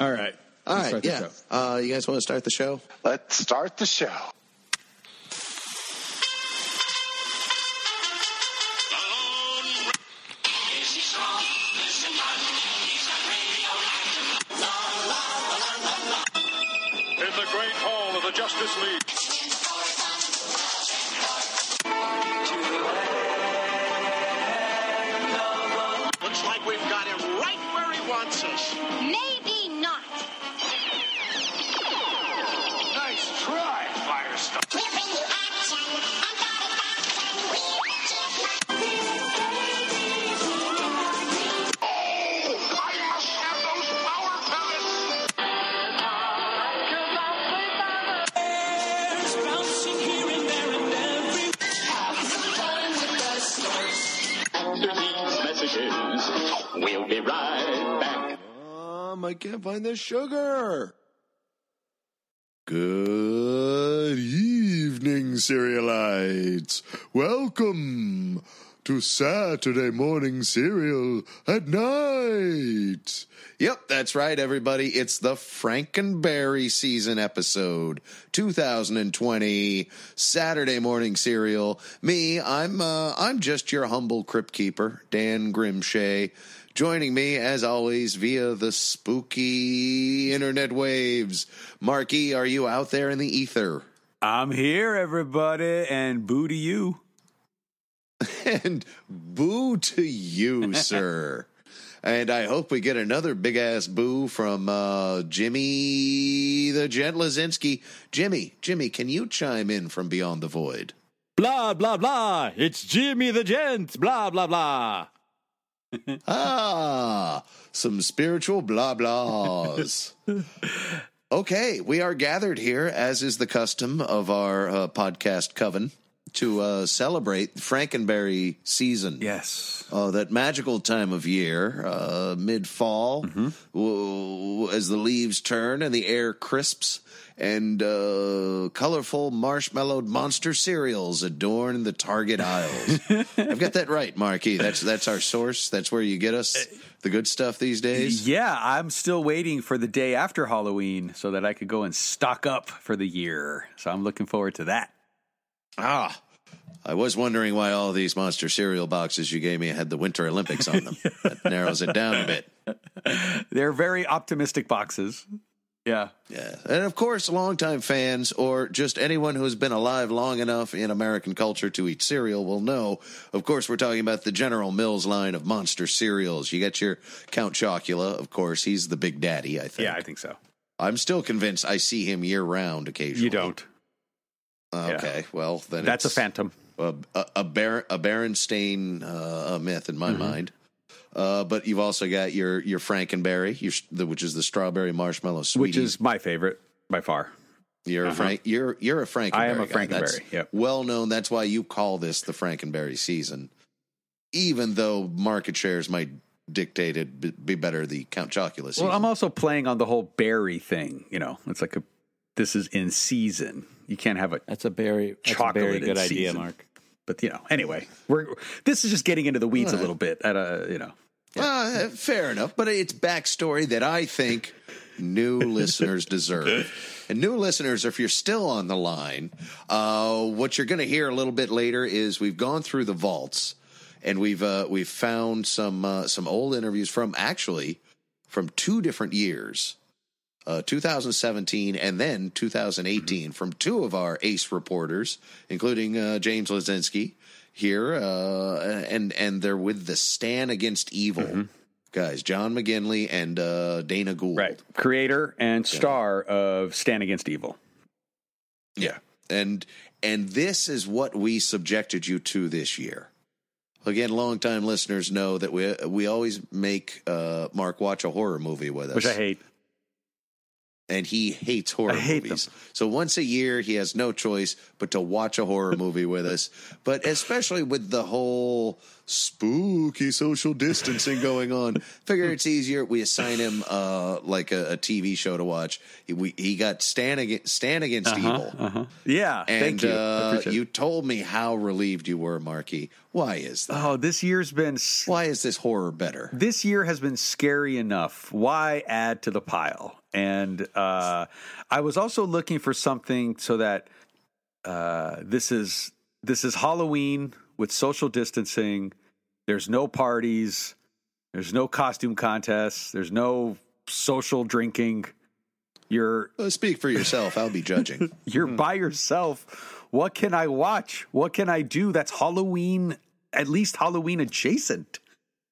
All right. All Let's the yeah. show. Uh, you guys want to start the show? Let's start the show. Sugar. Good evening, Cerealites. Welcome to Saturday morning cereal at night. Yep, that's right, everybody. It's the Frankenberry season episode, 2020 Saturday morning cereal. Me, I'm uh, I'm just your humble crypt keeper, Dan Grim Shea. Joining me, as always, via the spooky internet waves. Marky, are you out there in the ether? I'm here, everybody, and boo to you. And boo to you, sir. And I hope we get another big ass boo from uh, Jimmy the Gent Lazinski. Jimmy, Jimmy, can you chime in from Beyond the Void? Blah, blah, blah. It's Jimmy the Gent. Blah, blah, blah. Ah, some spiritual blah blahs. okay, we are gathered here, as is the custom of our uh, podcast coven, to uh, celebrate Frankenberry season. Yes. Oh, that magical time of year, uh, mid fall, as the leaves turn and the air crisps, and uh, colorful marshmallowed monster cereals adorn the Target aisles. I've got that right, Marky. That's that's our source. That's where you get us the good stuff these days. Yeah, I'm still waiting for the day after Halloween so that I could go and stock up for the year. So I'm looking forward to that. Ah. I was wondering why all these monster cereal boxes you gave me had the Winter Olympics on them. That narrows it down a bit. They're very optimistic boxes. Yeah. Yeah. And of course, longtime fans or just anyone who's been alive long enough in American culture to eat cereal will know. Of course, we're talking about the General Mills line of monster cereals. You get your Count Chocula, of course. He's the big daddy, I think. Yeah, I think so. I'm still convinced I see him year round occasionally. You don't. Okay. Well, then That's a phantom. a, a, a, Bar- a Berenstain uh, myth in my Mm-hmm. mind. Uh, but you've also got your your Frankenberry, your, the, which is the strawberry marshmallow sweetie. Which is my favorite by far. You're a Frank. You're you're a Frankenberry. I am a Frankenberry, yep. well known. That's why you call this the Frankenberry season, even though market shares might dictate it be- be better the Count Chocula season. Well, I'm also playing on the whole berry thing. You know, it's like a this is in season. You can't have a That's a very that's a chocolate very good idea, season. Mark. But you know, anyway, we're this is just getting into the weeds a little bit. At a you know, Uh, fair enough, but it's backstory that I think new listeners deserve. And new listeners, if you're still on the line, uh, what you're going to hear a little bit later is we've gone through the vaults and we've uh, we've found some uh, some old interviews from actually from two different years. Uh, 2017 and then 2018 from two of our ace reporters, including uh, James Lazinski here, uh, and and they're with the Stan Against Evil guys, John McGinley and uh, Dana Gould. right? Creator and star of Stan Against Evil. Yeah. And and this is what we subjected you to this year. Again, longtime listeners know that we we always make uh, Mark watch a horror movie with us, which I hate. And he hates horror I hate movies. So once a year, he has no choice but to watch a horror movie with us. But especially with the whole spooky social distancing going on. Figure it's easier. We assign him uh, like a, a TV show to watch. He, we, he got Stan Against, Stan Against Evil. Yeah, And thank you. Uh, you told me how relieved you were, Marky. Why is that? Oh, this year's been Why is this horror better? this year has been scary enough. Why add to the pile? And uh, I was also looking for something so that uh, this is this is Halloween with social distancing. There's no parties. There's no costume contests. There's no social drinking. You're Uh, speak for yourself. I'll be judging. you're by yourself. What can I watch? What can I do that's Halloween, at least Halloween adjacent?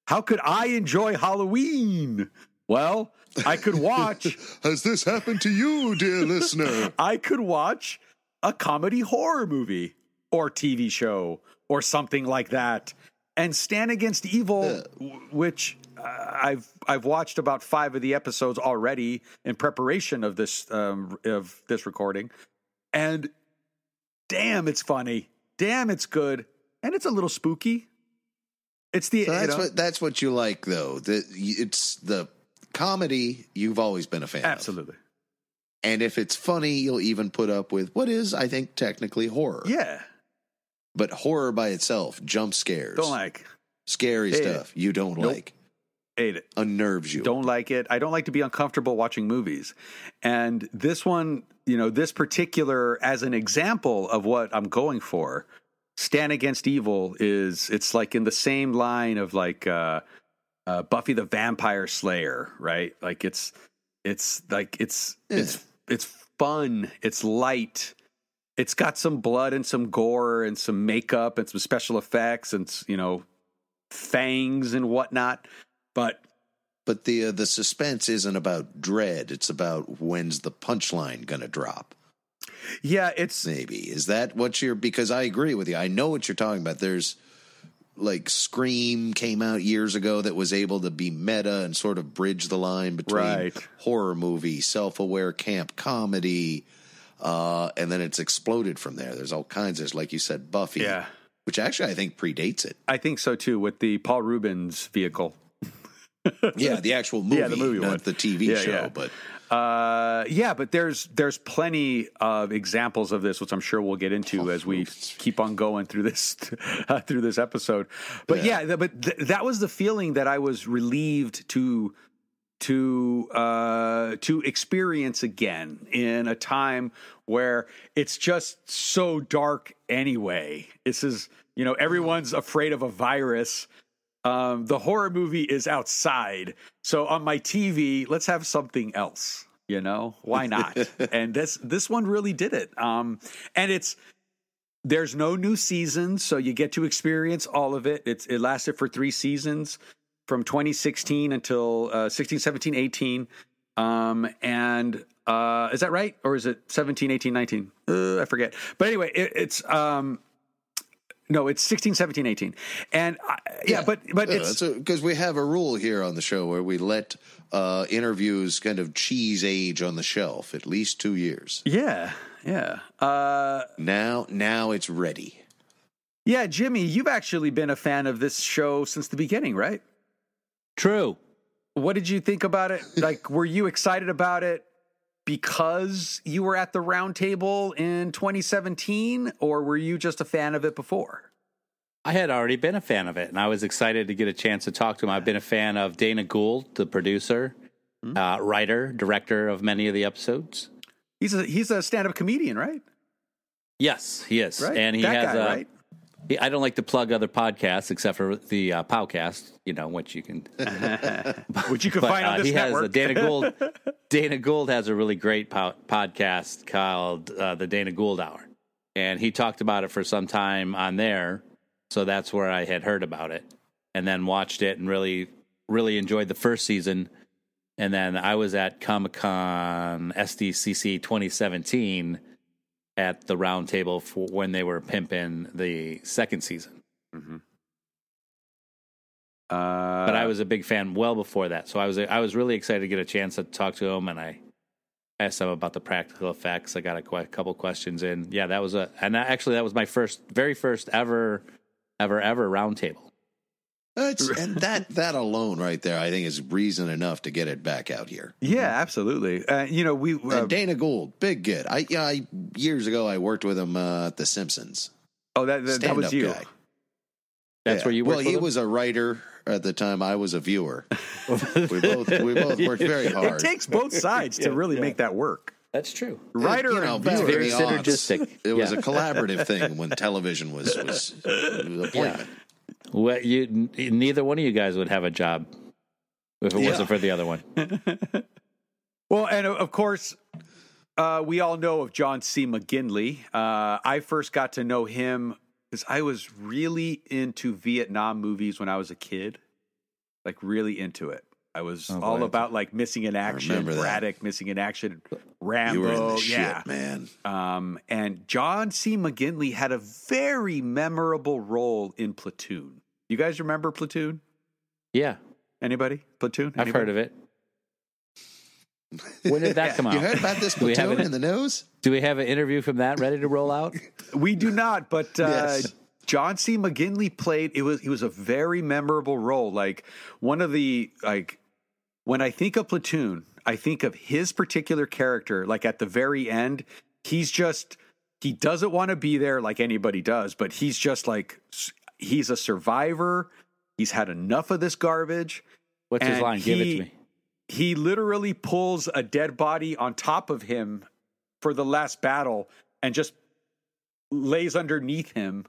How could I enjoy Halloween? Well, I could watch Has this happened to you, dear listener? I could watch a comedy horror movie or TV show or something like that and Stan Against Evil which uh, I've I've watched about 5 of the episodes already in preparation of this um, of this recording. And damn it's funny. Damn it's good. And it's a little spooky. It's the So you that's know- what that's what you like, though. The, it's the comedy you've always been a fan of. absolutely And if it's funny, you'll even put up with what is, I think, technically horror. yeah But horror by itself, jump scares, don't like scary Hate stuff you don't Nope. like, ate it unnerves you. don't like it. I don't like to be uncomfortable watching movies. And this one, you know, this particular as an example of what I'm going for, Stan Against Evil is it's like in the same line of like uh, uh, Buffy the Vampire Slayer, right? Like it's it's like it's it's it's fun, it's light. It's got some blood and some gore and some makeup and some special effects and you know fangs and whatnot. But But the uh, the suspense isn't about dread; it's about when's the punchline to drop. yeah, it's Maybe is that what you're? Because I agree with you. I know what you're talking about. There's like Scream came out years ago that was able to be meta and sort of bridge the line between Right. horror movie, self aware camp comedy, uh, and then it's exploded from there. There's all kinds of like you said, Buffy, Yeah. which actually I think predates it. I think so too with the Paul Reubens vehicle. Yeah, the actual movie, Yeah, the movie not one. the TV Yeah, show, yeah. but. Uh, yeah, but there's there's plenty of examples of this, which I'm sure we'll get into as we keep on going through this uh, through this episode. But yeah, th- but th- that was the feeling that I was relieved to to uh, to experience again in a time where it's just so dark anyway. This is you know everyone's afraid of a virus. Um, the horror movie is outside, so on my TV, let's have something else. You know why not? and this this one really did it. Um, and it's there's no new season, so you get to experience all of it. It's it lasted for three seasons from 2016 until uh, 16, 17, 18. Um, and uh, is that right? Or is it 17, 18, 19? Uh, I forget. But anyway, it, it's um, no, it's 16, 17, 18. And I, yeah, but but it's because we have a rule here on the show where we let uh, interviews kind of cheese age on the shelf at least two years. yeah, yeah. Uh, Now, now it's ready. yeah, Jimmy, you've actually been a fan of this show since the beginning, right? True. What did you think about it? Like, were you excited about it because you were at the roundtable in 2017, or were you just a fan of it before? I had already been a fan of it, and I was excited to get a chance to talk to him. I've been a fan of Dana Gould, the producer, uh, writer, director of many of the episodes. He's a he's a stand up comedian, right? Yes, he is, Right, and he that has guy, a. right? I don't like to plug other podcasts except for the uh, Powcast, you know, which you can Which you can but find on uh, this he has network. uh, Dana Gould. Dana Gould has a really great po- podcast called uh, the Dana Gould Hour, and he talked about it for some time on there. So that's where I had heard about it, and then watched it and really, really enjoyed the first season. And then I was at Comic Con SDCC 2017 at the round table for when they were pimping the second season. uh, but I was a big fan well before that. So I was I was really excited to get a chance to talk to him, and I asked him about the practical effects. I got a, a couple questions in. Yeah, that was a and that, actually that was my first, very first ever, ever, ever roundtable. It's, and that that alone, right there, I think is reason enough to get it back out here. Yeah, absolutely. Uh, you know, we uh, and Dana Gould, big get. I yeah, I, years ago I worked with him uh, at The Simpsons. oh that that, that was you. guy. That's Yeah. where you Well, he with him? was a writer at the time. I was a viewer. we both we both worked very hard. It takes both sides to really make that work. That's true. Writer you know, and viewer. very synergistic. It was Yeah. a collaborative thing when television was was an appointment. Well, you neither one of you guys would have a job if it Yeah. wasn't for the other one. Well, and of course, uh, we all know of John C. McGinley. Uh, I first got to know him because I was really into Vietnam movies when I was a kid, like really into it. I was Oh, all about like missing in action, remember that. Braddock missing in action, You Rambo, were in the yeah. shit, man. Um, and John C. McGinley had a very memorable role in Platoon. You guys remember Platoon? Yeah, Anybody? Platoon? I've heard of it. When did that come out? You heard about this Do have platoon it- in the news? Do we have an interview from that ready to roll out? We do not, but uh, Yes. John C. McGinley played. It was he was a very memorable role. Like one of the like when I think of Platoon, I think of his particular character. Like at the very end, he's just he doesn't want to be there like anybody does, but he's just like s- he's a survivor. He's had enough of this garbage. What's his line? Give it to me. He literally pulls a dead body on top of him for the last battle and just lays underneath him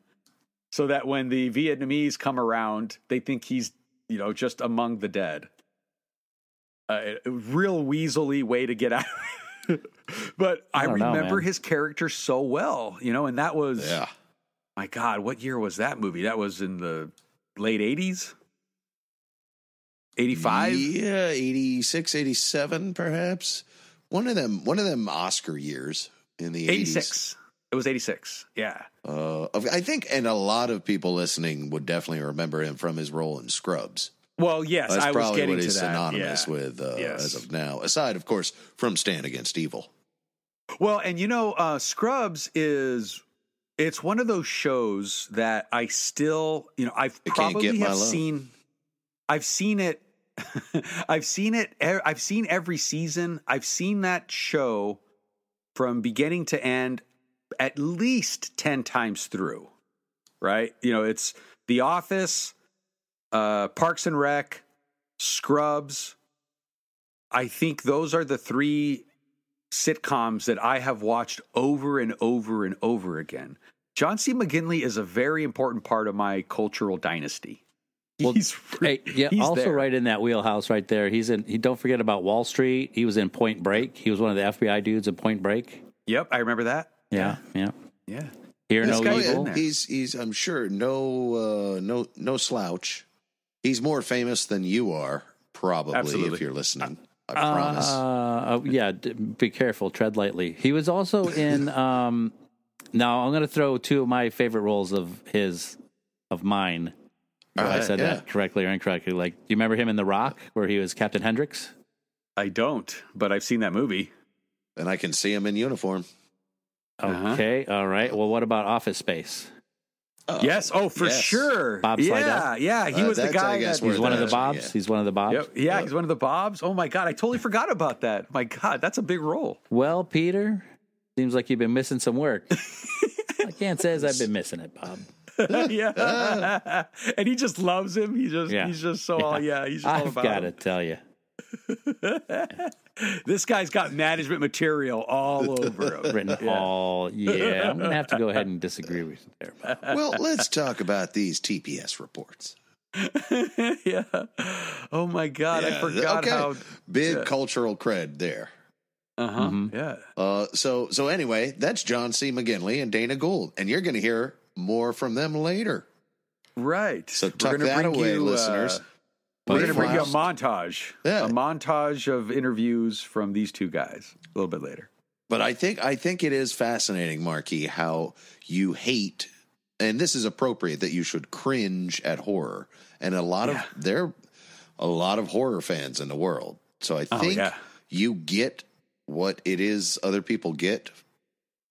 so that when the Vietnamese come around, they think he's, you know, just among the dead. Uh, a real weaselly way to get out. but I, I don't know, remember his character so well, you know, and that was, Yeah. My God, what year was that movie? That was in the late 80s? 85? Yeah, 86, 87 perhaps. One of them one of them Oscar years in the 80s. 86. It was 86. Yeah. Uh, I think and a lot of people listening would definitely remember him from his role in Scrubs. Well, yes, That's I was probably getting what he's synonymous yeah. with uh, Yes. as of now. Aside, of course, from Stan Against Evil. Well, and you know, uh, Scrubs is it's one of those shows that I still, you know, I've probably have seen, I've seen it, I've seen it, I've seen every season. I've seen that show from beginning to end at least ten times through. Right? You know, it's The Office, uh, Parks and Rec, Scrubs. I think those are the three sitcoms that I have watched over and over and over again. John C. McGinley is a very important part of my cultural dynasty. Well, He's Hey, yeah, he's also there. right in that wheelhouse right there. He's in. He don't forget about Wall Street. He was in Point Break. He was one of the FBI dudes in Point Break. Yep, I remember that. Yeah, yeah. Yeah. Hear This no guy's evil. He's he's I'm sure no uh, no no slouch. He's more famous than you are, probably Absolutely. if you're listening. I promise. Uh, uh, yeah, be careful, tread lightly. He was also in. Um, now I'm going to throw two of my favorite roles of his, of mine. If I said yeah. that correctly or incorrectly. Like, do you remember him in The Rock, where he was Captain Hendricks? I don't, but I've seen that movie. and I can see him in uniform. Uh-huh. Okay, all right. Well, what about Office Space? Oh, yes, oh for yes. sure. Bob yeah, Slydell? yeah, he Uh, was the guy that where He's one of the Bobs. yeah. He's one of the Bobs. Yep, yeah, he's one of the Bobs. Oh my god, I totally forgot about that. My god, that's a big role. Well, Peter, seems like you've been missing some work. I can't say as I've been missing it, Bob. yeah, and he just loves him. He just, Yeah. he's just so all, yeah, he's just I've about got him. to tell you. This guy's got management material all over him. Written all, yeah. I'm going to have to go ahead and disagree with you there. Bob. Well, let's talk about these TPS reports. yeah. Oh my god, I forgot okay. how. Big yeah. cultural cred there. Uh huh. Mm-hmm. Yeah. Uh, so so anyway, that's John C. McGinley and Dana Gould, and you're going to hear more from them later. Right. So We're tuck gonna that bring away, you, uh, listeners. we're going to bring you a montage. Yeah. A montage of interviews from these two guys a little bit later. But I think I think it is fascinating, Marky, how you hate, and this is appropriate that you should cringe at horror, and a lot Yeah. of there, a lot of horror fans in the world. So I Oh, think yeah. you get what it is other people get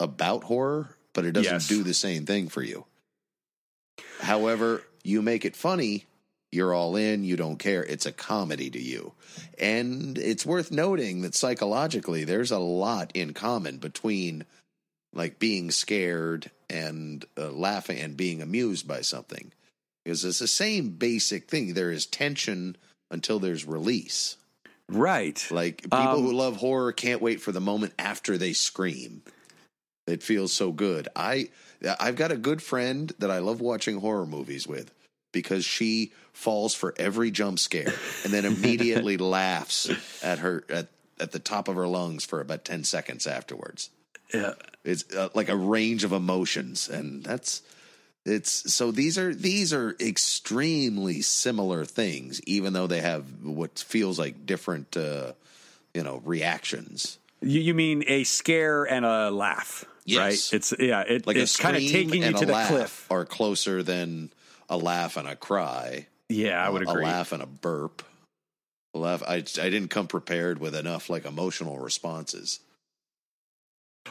about horror, but it doesn't Yes. do the same thing for you. However, you make it funny, you're all in, you don't care. It's a comedy to you. And it's worth noting that psychologically, there's a lot in common between like being scared and uh, laughing and being amused by something. Because it's the same basic thing. There is tension until there's release. Right. Like people Um, who love horror can't wait for the moment after they scream. It feels so good. I I've got a good friend that I love watching horror movies with because she falls for every jump scare and then immediately laughs at her at, at the top of her lungs for about 10 seconds afterwards. Yeah. It's uh, like a range of emotions and that's it's so these are these are extremely similar things even though they have what feels like different uh you know reactions. You, you mean a scare and a laugh, Yes. right? It's yeah, it, Like it's kind of taking you to the cliff. are closer than a laugh and a cry. Yeah, I would a agree. A laugh and a burp. A laugh. I I didn't come prepared with enough like emotional responses.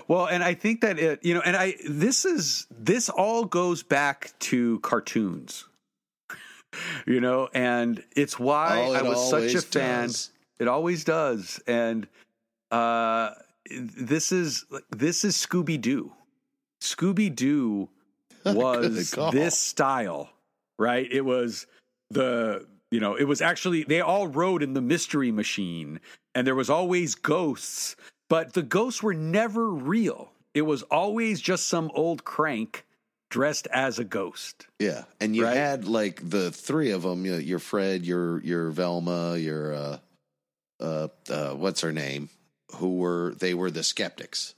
Well, and I think that it, you know, and I this is this all goes back to cartoons. you know, and it's why Oh, I was such a fan. does. It always does. And uh this is this is Scooby Doo. Scooby Doo was this style, right? It was the you know, it was actually they all rode in the mystery machine and there was always ghosts, but the ghosts were never real. It was always just some old crank dressed as a ghost. Yeah, and you Right. had like the three of them. You know, your Fred, your your Velma, your uh, uh, uh, what's her name? Who were they? Were the skeptics?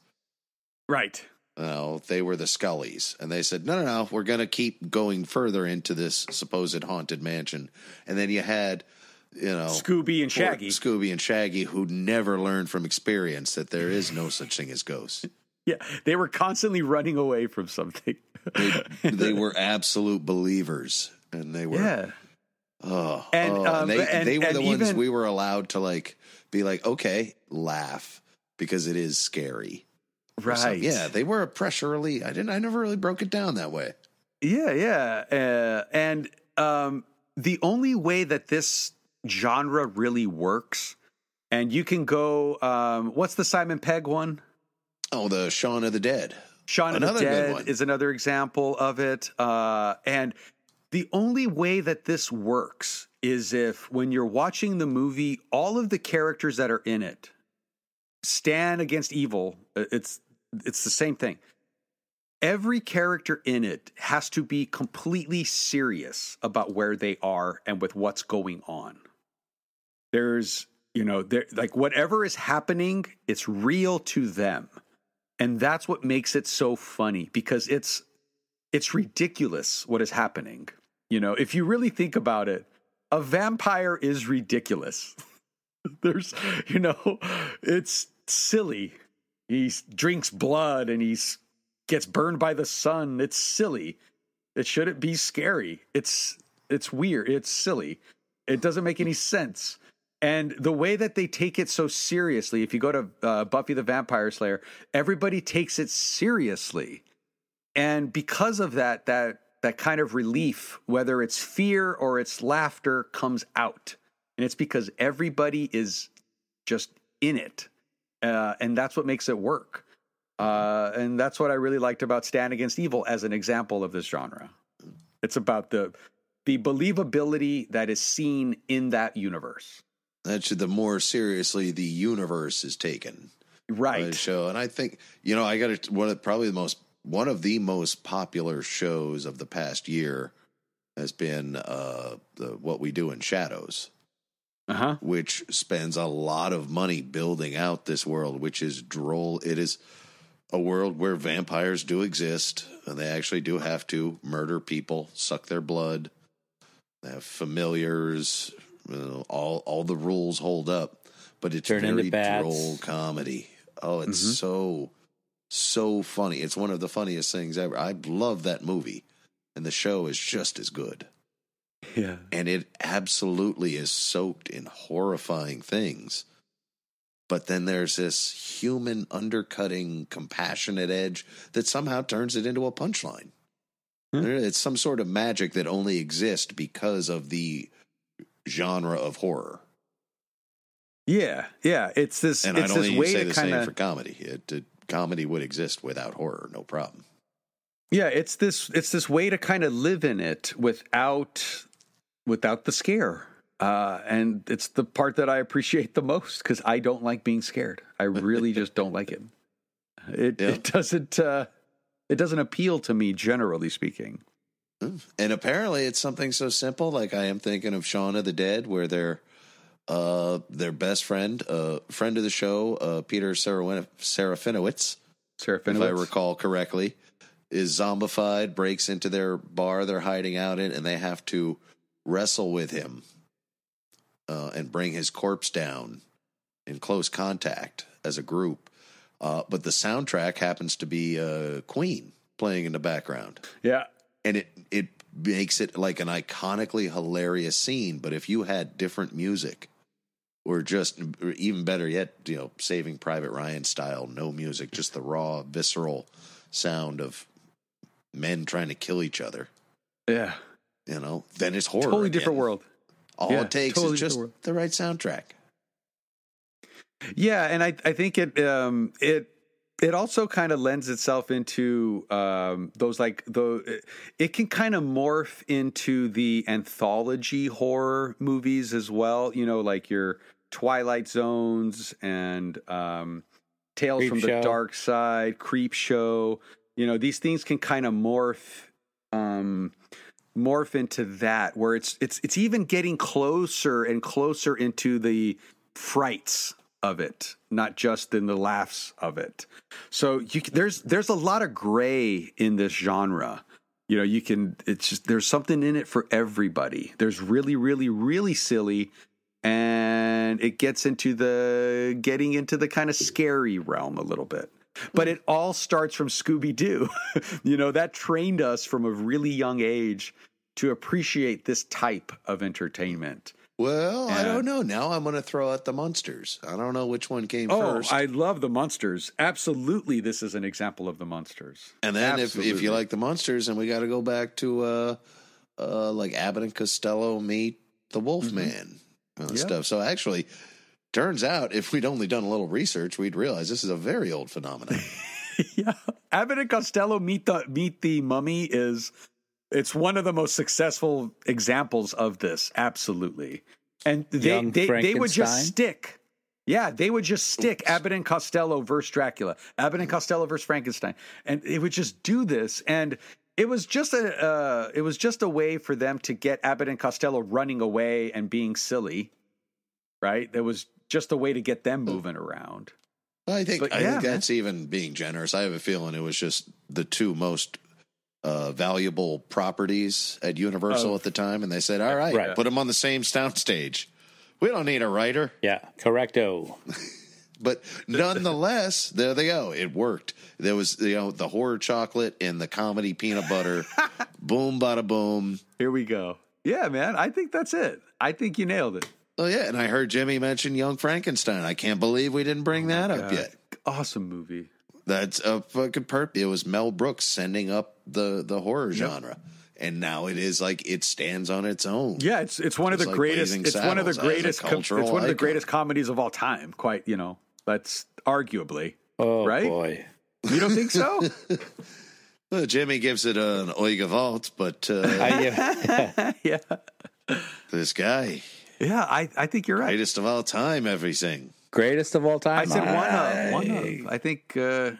Right. Know, they were the Scullys, and they said, "No, no, no, we're going to keep going further into this supposed haunted mansion." And then you had, you know, Scooby and Shaggy. Scooby and Shaggy, who never learned from experience that there is no such thing as ghosts. Yeah, they were constantly running away from something. They, they were absolute believers, and they were yeah. Oh, And, oh, um, they, and- they were and the ones even- we were allowed to like be like, okay, laugh because it is scary. Right. Yeah, they were a pressure relief. I didn't. I never really broke it down that way. Yeah, yeah. Uh, and um, the only way that this genre really works, and you can go, um, what's the Simon Pegg one? Oh, the Shaun of the Dead. Shaun of Another the Dead is another example of it. Uh, and the only way that this works is if when you're watching the movie, all of the characters that are in it stand against evil. Uh, It's it's the same thing. Every character in it has to be completely serious about where they are and with what's going on. There's, you know, there like whatever is happening, it's real to them. And that's what makes it so funny because it's it's ridiculous what is happening. You know, if you really think about it, a vampire is ridiculous. There's, you know, it's silly. He drinks blood and he gets burned by the sun. It's silly. It shouldn't be scary. It's it's weird. It's silly. It doesn't make any sense. And the way that they take it so seriously, if you go to uh, Buffy the Vampire Slayer, everybody takes it seriously. And because of that, that that kind of relief, whether it's fear or it's laughter, comes out. And it's because everybody is just in it. Uh, and that's what makes it work. Uh, and that's what I really liked about Stan Against Evil as an example of this genre. It's about the the believability that is seen in that universe. That's the more seriously the universe is taken Right. the show. And I think you know I got it. One of probably the most one of the most popular shows of the past year has been uh, the What We Do in Shadows. Uh-huh. which spends a lot of money building out this world, which is droll. It is a world where vampires do exist, and they actually do have to murder people, suck their blood. They have familiars. You know, all all the rules hold up, but it's Turn very droll comedy. Oh, it's Mm-hmm. so so funny. It's one of the funniest things ever. I love that movie, and the show is just as good Yeah. and it absolutely is soaked in horrifying things. But then there's this human undercutting, compassionate edge that somehow turns it into a punchline. It's some sort of magic that only exists because of the genre of horror. Yeah, yeah. It's this. And I it's don't this think way say to the kind same for comedy. It, it- comedy would exist without horror, no problem. Yeah, it's this. It's this way to kind of live in it without, without the scare. Uh, and it's the part that I appreciate the most because I don't like being scared. I really just don't like it. It Yeah. it doesn't. Uh, it doesn't appeal to me, generally speaking. And apparently, it's something so simple. Like I am thinking of Shaun of the Dead, where their uh, their best friend, uh, friend of the show, uh, Peter Serafin- Serafinowicz, if I recall correctly, is zombified, breaks into their bar they're hiding out in, and they have to wrestle with him uh, and bring his corpse down in close contact as a group. Uh, but the soundtrack happens to be uh, Queen playing in the background Yeah, and it makes it like an iconically hilarious scene. But if you had different music, or just or even better yet, you know, Saving Private Ryan style, no music, just the raw, visceral sound of men trying to kill each other, yeah. you know, then it's horror. Totally again. different world. All Yeah, it takes totally is just the right soundtrack. Yeah, and I I think it um it it also kind of lends itself into um those like the it can kind of morph into the anthology horror movies as well, you know, like your Twilight Zones and um Tales Creep from the Dark Side, Creep Show, you know, these things can kind of morph um morph into that where it's it's it's even getting closer and closer into the frights of it not just in the laughs of it so you there's there's a lot of gray in this genre you know you can it's just there's something in it for everybody there's really really really silly and it gets into the getting into the kind of scary realm a little bit but it all starts from Scooby Doo. you know, that trained us from a really young age to appreciate this type of entertainment. Well, I don't know. Now I'm going to throw out the monsters. I don't know which one came Oh, first. I love the monsters. Absolutely, this is an example of the monsters. And then if, if you like the monsters, and we got to go back to uh, uh, like Abbott and Costello meet the Wolfman kind of Mm-hmm. Stuff. So actually, turns out if we'd only done a little research, we'd realize this is a very old phenomenon. yeah, Abbott and Costello meet the meet the mummy is it's one of the most successful examples of this. Absolutely, and they Young they, they would just stick. Yeah, they would just stick Abbott and Costello versus Dracula, Abbott and Costello versus Frankenstein, and it would just do this. And it was just a uh, it was just a way for them to get Abbott and Costello running away and being silly, right? It was just a way to get them moving around. I think But I yeah, think that's even being generous. I have a feeling it was just the two most uh, valuable properties at Universal Of- at the time, and they said, "All right, Right. put them on the same soundstage. We don't need a writer." Yeah, correcto. But nonetheless, there they go. It worked. There was you know the horror chocolate and the comedy peanut butter. boom, bada boom. Here we go. Yeah, man. I think that's it. I think you nailed it. Oh yeah, and I heard Jimmy mention Young Frankenstein. I can't believe we didn't bring that up God, yet. Awesome movie. That's a fucking perp. It was Mel Brooks sending up the the horror genre, and now it is like it stands on its own. Yeah, it's it's one of the like greatest. Blazing It's one of the Saddles as a greatest. com- it's cultural one of the greatest comedies of all time. Quite, you know, that's arguably. Oh Right? boy. You don't think so? Well, Jimmy gives it an oiga vault, but uh, I, yeah, this guy, yeah. I I think you're right. greatest of all time, everything. Greatest of all time. I said one of one of. I think. Uh,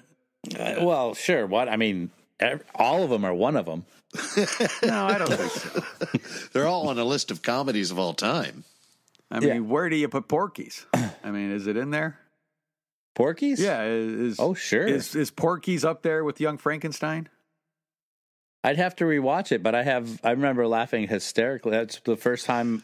Uh, well, sure. What I mean, all of them are one of them. no, I don't think so. They're all on a list of comedies of all time. I mean, Yeah. where do you put Porky's? I mean, is it in there? Porky's. Yeah. Is Oh, sure. Is is Porky's up there with Young Frankenstein? I'd have to rewatch it, but I have. I remember laughing hysterically. That's the first time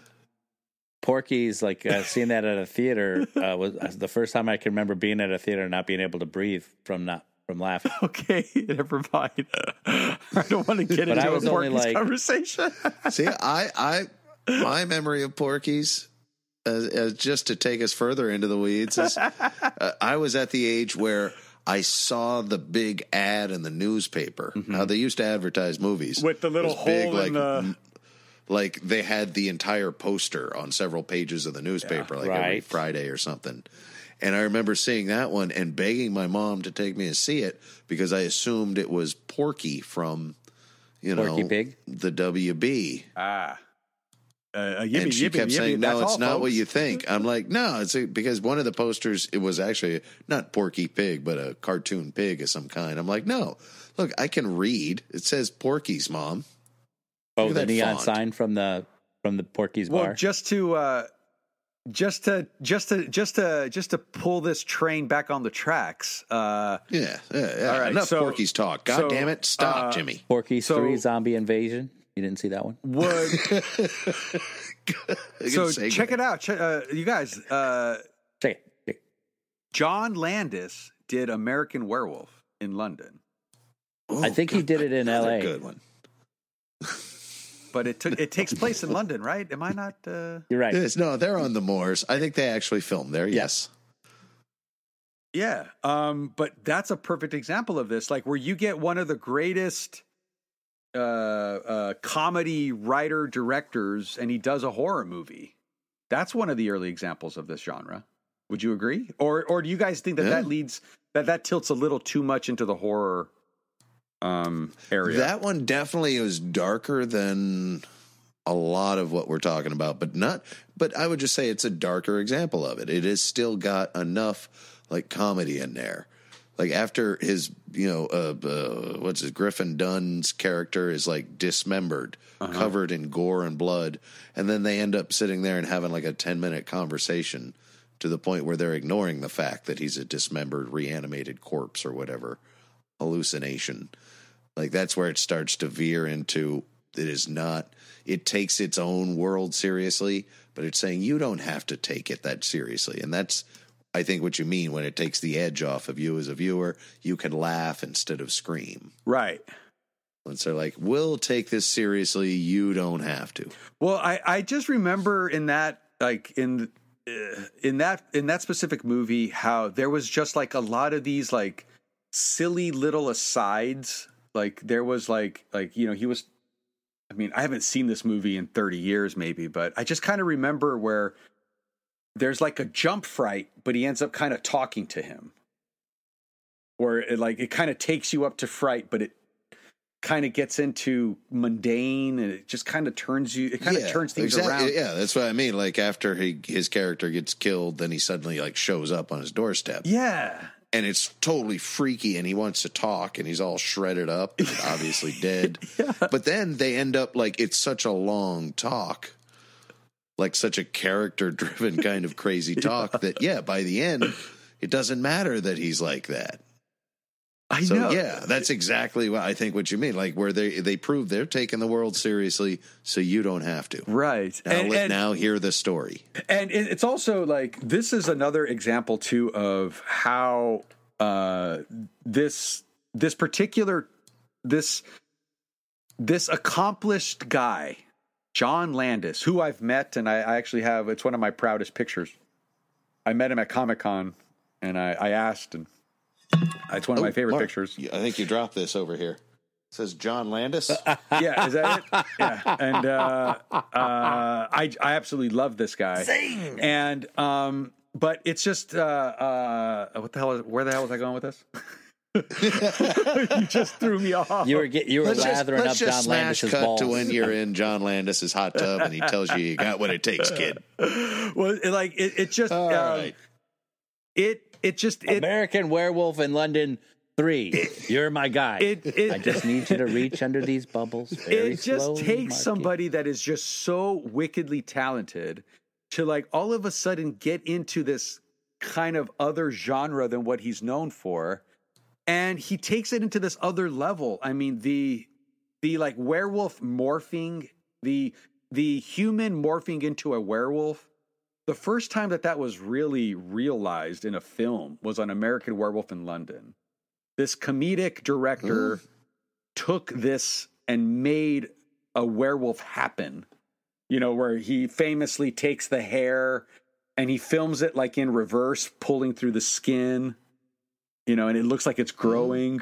Porky's like uh, seeing that at a theater uh, was uh, the first time I can remember being at a theater and not being able to breathe from not from laughing. Okay, never mind. I don't want to get But into I was a only Porky's like- conversation. See, I, I, my memory of Porky's, uh, uh, just to take us further into the weeds, is uh, I was at the age where I saw the big ad in the newspaper. How they used to advertise movies Mm-hmm. With the little It was big, hole in like, the- m- like they had the entire poster on several pages of the newspaper, like every Friday or something. And I remember seeing that one and begging my mom to take me to see it because I assumed it was Porky from, you know, Porky Pig? the WB. Ah. Uh, uh, yippee, and she yippee, kept yippee, saying, "No, it's all, not what you think." I'm like, "No, it's a, because one of the posters it was actually not Porky Pig, but a cartoon pig of some kind." I'm like, "No, look, I can read. It says Porky's mom." Oh, the neon font. sign from the from the Porky's Well, bar. just to uh, just to just to just to just to pull this train back on the tracks. Uh, Yeah, yeah, yeah. All right, Enough so- Porky's talk. God so, damn it, stop, uh, Jimmy. Porky's so- three zombie invasion. You didn't see that one? would so can say check it out, Check, uh, you guys. Uh, Check it. Check it. John Landis did American Werewolf in London, Oh, I think he did it in another L.A. Good one. but it took it takes place in London, right? Am I not? Uh, You're right. Yes, no, they're on the moors. I think they actually filmed there. Yes. Yeah. Um, but that's a perfect example of this, like where you get one of the greatest uh, uh, comedy writer directors and he does a horror movie. That's one of the early examples of this genre. Would you agree? Or or do you guys think that that leads that that tilts a little too much into the horror um area? That one definitely is darker than a lot of what we're talking about, but not. But I would just say it's a darker example of it. It has still got enough like comedy in there. Like after his, you know, uh, uh, what's his Griffin Dunne's character is like dismembered, covered in gore and blood, and then they end up sitting there and having like a ten minute conversation to the point where they're ignoring the fact that he's a dismembered, reanimated corpse or whatever hallucination. Like that's where it starts to veer into it is not it takes its own world seriously, but it's saying you don't have to take it that seriously. And that's I think what you mean when it takes the edge off of you as a viewer. You can laugh instead of scream. right. And so like, we'll take this seriously, you don't have to. Well, I, I just remember in that like in uh, in that in that specific movie how there was just like a lot of these like silly little asides. Like there was like like you know he was. I mean, I haven't seen this movie in thirty years, maybe, but I just kind of remember where there's like a jump fright, but he ends up kind of talking to him, or it like it kind of takes you up to fright, but it kind of gets into mundane and it just kind of turns you it kind of turns things exactly. around Yeah, that's what I mean. Like after he his character gets killed, then he suddenly like shows up on his doorstep. yeah and it's totally freaky and he wants to talk and he's all shredded up and obviously dead. But then they end up like it's such a long talk. Like such a character driven kind of crazy talk that yeah by the end it doesn't matter that he's like that i so know. yeah that's exactly what i think what you mean like where they they prove they're taking the world seriously so you don't have to. Right. Now, and, let, and, now hear the story. And it's also like this is another example too of how uh this this particular this this accomplished guy john landis who i've met and i, I actually have it's one of my proudest pictures. I met him at comic-con and i, I asked and it's one of my Oh, favorite Mark, pictures i think you dropped this over here it says john landis yeah, is that it? Yeah, and uh, uh, I I absolutely love this guy. And um, but it's just uh, uh, what the hell? Is, where the hell was I going with this? you just threw me off. You were get, you were Let's lathering let's up just John smash Landis's cut balls. to when you're in John Landis's hot tub and he tells you you got what it takes, kid. well, like it, it just All um, right. it it just it American Werewolf in London three. You're my guy. it it I just need you to reach under these bubbles. Very it just slowly, takes Marky. somebody that is just so wickedly talented to like all of a sudden get into this kind of other genre than what he's known for and he takes it into this other level i mean the the like werewolf morphing the the human morphing into a werewolf the first time that that was really realized in a film was on american werewolf in london this comedic director took this and made a werewolf happen. You know, where he famously takes the hair and he films it like in reverse, pulling through the skin. You know, and it looks like it's mm-hmm. growing.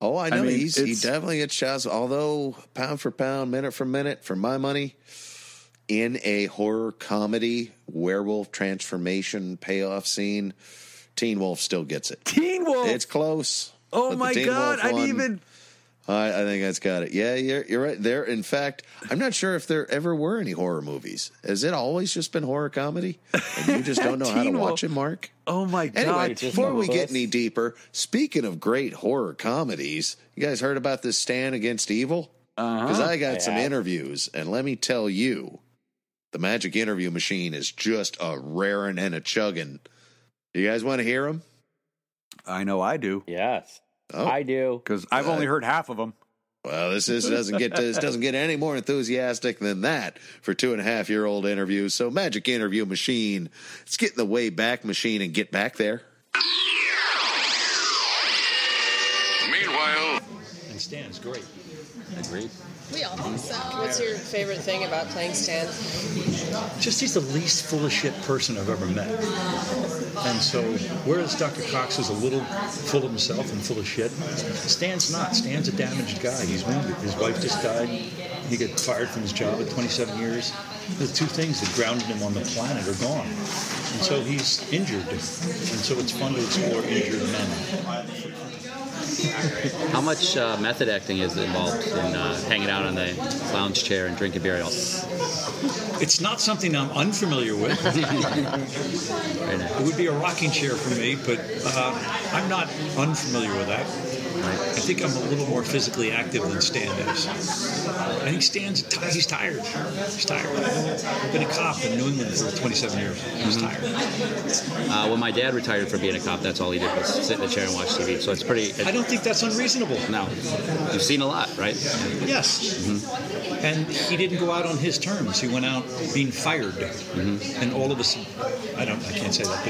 Oh, I know. mean, He's he definitely gets shots. Although pound for pound, minute for minute, for my money, in a horror comedy werewolf transformation payoff scene, Teen Wolf still gets it. Teen Wolf. It's close. oh my god! Wolf I one- didn't even. I, I think that's got it. Yeah, you're you're right. There, in fact, I'm not sure if there ever were any horror movies. Has it always just been horror comedy? And you just don't know how to Wolf. watch it, Mark? Oh my god! Anyway, before we get any deeper, speaking of great horror comedies, you guys heard about this Stan Against Evil? Uh-huh. Because I got I some have. interviews, and let me tell you, the magic interview machine is just a raring and a chugging. You guys want to hear them? I know I do Yes, Oh. I do. because I've only uh, heard half of them. Well, this is doesn't get this doesn't get any more enthusiastic than that for two and a half year old interviews. So, magic interview machine, let's get in the way back machine and get back there. Meanwhile, And Stan's great. Agreed. We all think so. What's your favorite thing about playing Stan? Just he's the least full of shit person I've ever met. And so, whereas Dr. Cox is a little full of himself and full of shit, Stan's not. Stan's a damaged guy. He's wounded. His wife just died. He got fired from his job at 27 years. The two things that grounded him on the planet are gone. And so he's injured. And so it's fun to explore injured men. How much uh, method acting is involved in uh, hanging out on the lounge chair and drinking beer? It's not something I'm unfamiliar with. It would be a rocking chair for me, but uh, I'm not unfamiliar with that. I think I'm a little more physically active than Stan is. I think Stan's ti he's tired. He's tired. I've been a cop in New England for 27 years. He's tired. Uh, when my dad retired from being a cop, that's all he did was sit in a chair and watch TV. So it's pretty. I don't think that's unreasonable. No, you've seen a lot, right? Yes. And he didn't go out on his terms. He went out being fired. Mm-hmm. And all of us, I don't, I can't say that,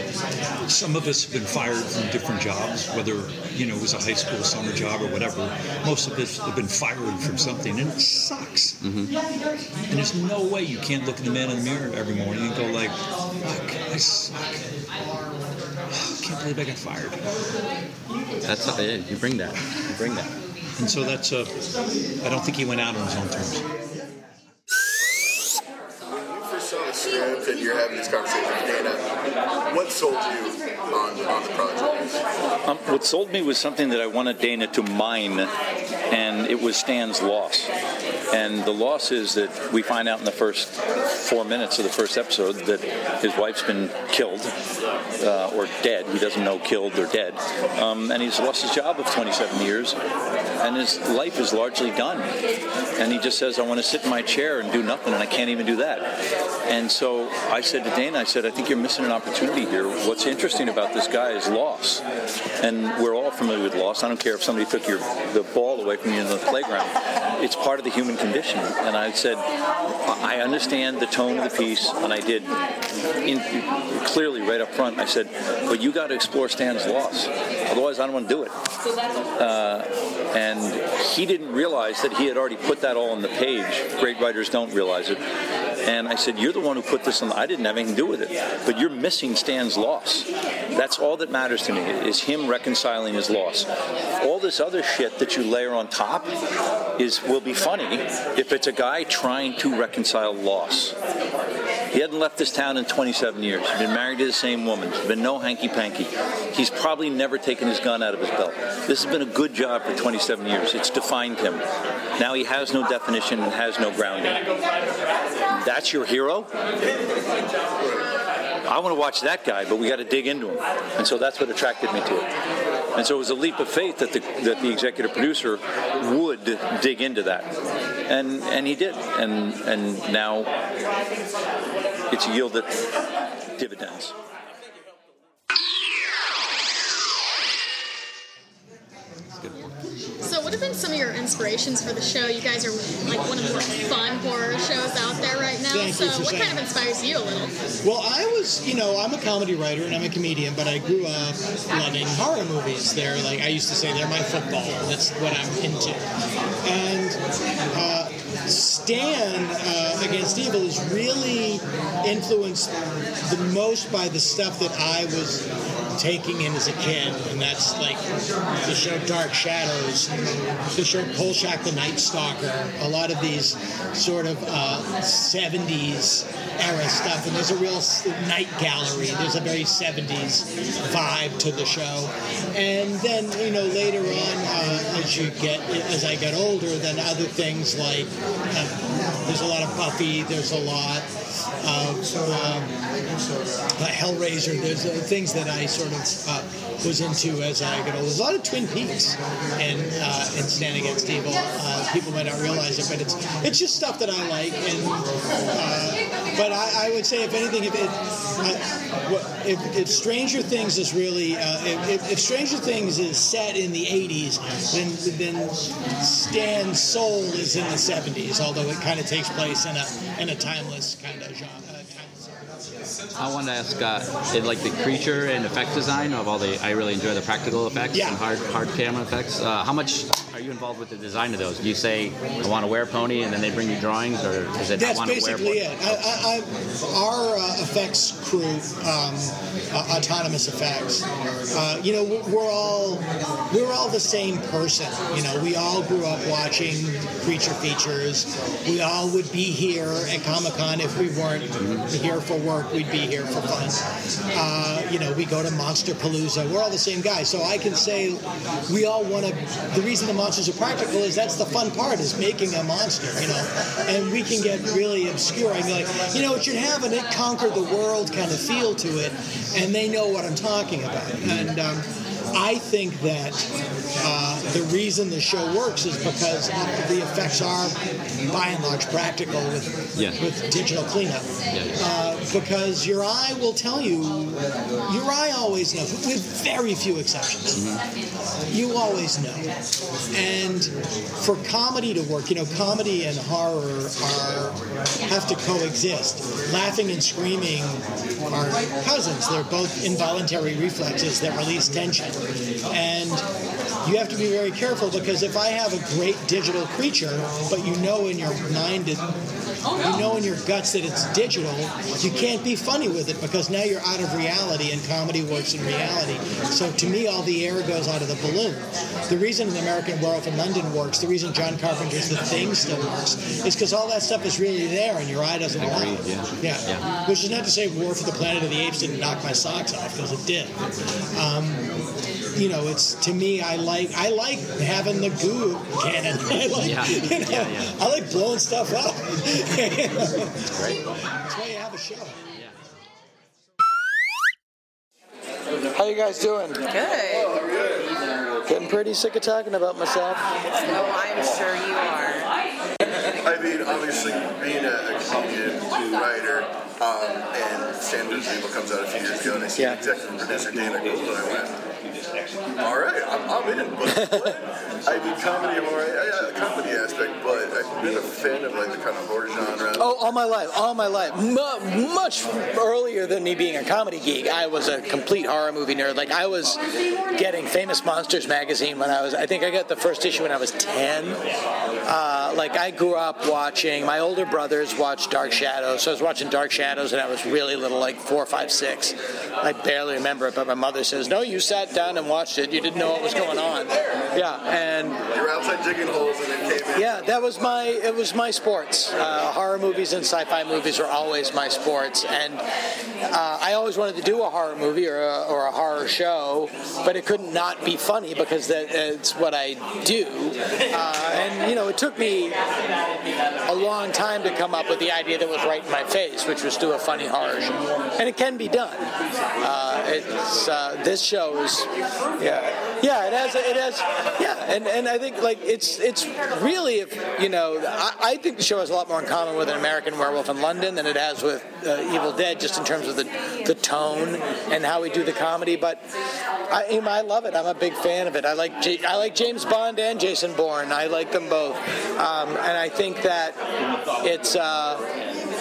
but some of us have been fired from different jobs, whether, you know, it was a high school summer job or whatever. Most of us have been fired from something, and it sucks. Mm-hmm. And there's no way you can't look in the man in the mirror every morning and go like, fuck, I suck. I can't believe I got fired. That's yeah, you bring that. You bring that. And so that's a, I don't think he went out on his own terms. first saw the script and you're having this conversation with Dana, what sold you on, on the project? Um, what sold me was something that I wanted Dana to mine, and it was Stan's loss. And the loss is that we find out in the first four minutes of the first episode that his wife's been killed uh, or dead. He doesn't know killed or dead. Um, and he's lost his job of 27 years, and his life is largely done. And he just says, I want to sit in my chair and do nothing, and I can't even do that. And so I said to Dana, I said, I think you're missing an opportunity here. What's interesting about this guy is loss. And we're all familiar with loss. I don't care if somebody took your the ball away from you in the playground. It's part of the human condition. And I said, I understand the tone of the piece, and I did in, clearly right up front. I said, but you got to explore Stan's loss. Otherwise, I don't want to do it. Uh, and he didn't realize that he had already put that all on the page. Great writers don't realize it. And I said, You're the one who put this on. I didn't have anything to do with it. But you're missing Stan's loss. That's all that matters to me, is him reconciling his loss. All this other shit that you layer on top is will be funny if it's a guy trying to reconcile loss. He hadn't left this town in 27 years. He'd been married to the same woman. There's been no hanky panky. He's probably never taken his gun out of his belt. This has been a good job for 27 years. It's defined him. Now he has no definition and has no grounding. That's your hero? I want to watch that guy, but we got to dig into him. And so that's what attracted me to it. And so it was a leap of faith that the, that the executive producer would dig into that. And, and he did. And, and now it's yielded dividends. What have been some of your inspirations for the show? You guys are like one of the more fun horror shows out there right now. Thank so, what kind of inspires you a little? Well, I was, you know, I'm a comedy writer and I'm a comedian, but I grew up loving horror movies. They're like, I used to say they're my football. That's what I'm into. And uh, Stan uh, Against Evil is really influenced the most by the stuff that I was taking in as a kid, and that's like the show Dark Shadows, the show Kolchak the Night Stalker, a lot of these sort of uh, 70s era stuff. And there's a real night gallery. There's a very 70s vibe to the show. And then, you know, later on, uh, as you get, as I get older, then other things like uh, there's a lot of Buffy, there's a lot of um, Hellraiser. There's uh, things that I sort of uh, was into as I got older. There's a lot of Twin Peaks and uh, and Stan Against Evil. Uh, people might not realize it, but it's it's just stuff that I like. And uh, but I, I would say, if anything, if it, what- if, if Stranger Things is really uh, if, if- if Stranger Things is set in the 80s, then then Stan's soul is in the 70s. Although it kind of takes place in a in a timeless kind of genre. I want to ask, uh, like the creature and effect design of all the? I really enjoy the practical effects Yeah. and hard hard camera effects. Uh, how much are you involved with the design of those? Do you say I want to wear a pony and then they bring you drawings, or is it I That's want to wear a basically it. I, I, I, our uh, effects crew, um, uh, autonomous effects. Uh, you know, we- we're all we're all the same person. You know, we all grew up watching creature features. We all would be here at Comic Con if we weren't here for work. We'd be here for fun. Uh, you know, we go to Monster Palooza. We're all the same guys. So I can say we all want to. The reason the monsters are practical is that's the fun part is making a monster. You know, and we can get really obscure. I mean, like, you know, it should have an it conquered the world kind of feel to it, and they know what I'm talking about. And um, I think that uh, the reason the show works is because the effects are, by and large, practical with, Yeah. with digital cleanup. Yeah. Uh, because your eye will tell you, your eye always knows, with very few exceptions. You always know. And for comedy to work, you know, comedy and horror are have to coexist. Laughing and screaming are cousins. They're both involuntary reflexes that release tension. And you have to be very careful because if I have a great digital creature, but you know in your mind it you know in your guts that it's digital, you can't be funny with it because now you're out of reality and comedy works in reality. So to me, all the air goes out of the balloon. The reason the American Werewolf in London works, the reason John Carpenter's The Thing still works, is because all that stuff is really there and your eye doesn't allow it. yeah. Yeah. Which is not to say War for the Planet of the Apes didn't knock my socks off because it did. Um, you know, it's to me. I like I like having the goo cannon. I like Yeah. you know, Yeah, yeah. I like blowing stuff up. That's why you have a show. How you guys doing? Good. Getting pretty sick of talking about myself. No, I'm sure you are. I mean, obviously, being a, a comedian, writer, um, and Stan Against Evil comes out a few years ago, and I see Yeah. executive producer Dana Gould, and I went, all right, I'm, I'm in. But, I mean, comedy, I'm comedy aspect, but I've been a fan of like the kind of horror genre. Oh, all my life, all my life. Mu much earlier than me being a comedy geek, I was a complete horror movie nerd. Like I was getting Famous Monsters magazine when I was. I think I got the first issue when I was ten. Uh, like I grew up watching. My older brothers watched Dark Shadows, so I was watching Dark Shadows, and I was really little, like four, five, six. I barely remember it, but my mother says, "No, you sat down and watched it. You didn't know what was going on." Yeah, and You were outside digging holes and then came in. yeah, that was my it was my sports. Uh, horror movies and sci-fi movies were always my sports, and uh, I always wanted to do a horror movie or a, or a horror show, but it couldn't not be funny because that it's what I do. Uh, and you know, it took me a long time to come up with the idea that was right in my face, which was do a funny horror show, and it can be done. Uh, it's uh, this show is yeah. Yeah it has it has yeah and, and I think like it's it's really if you know I, I think the show has a lot more in common with an American Werewolf in London than it has with uh, Evil Dead just in terms of the the tone and how we do the comedy but I, you know, I love it. I'm a big fan of it. I like J- I like James Bond and Jason Bourne. I like them both. Um, and I think that it's uh,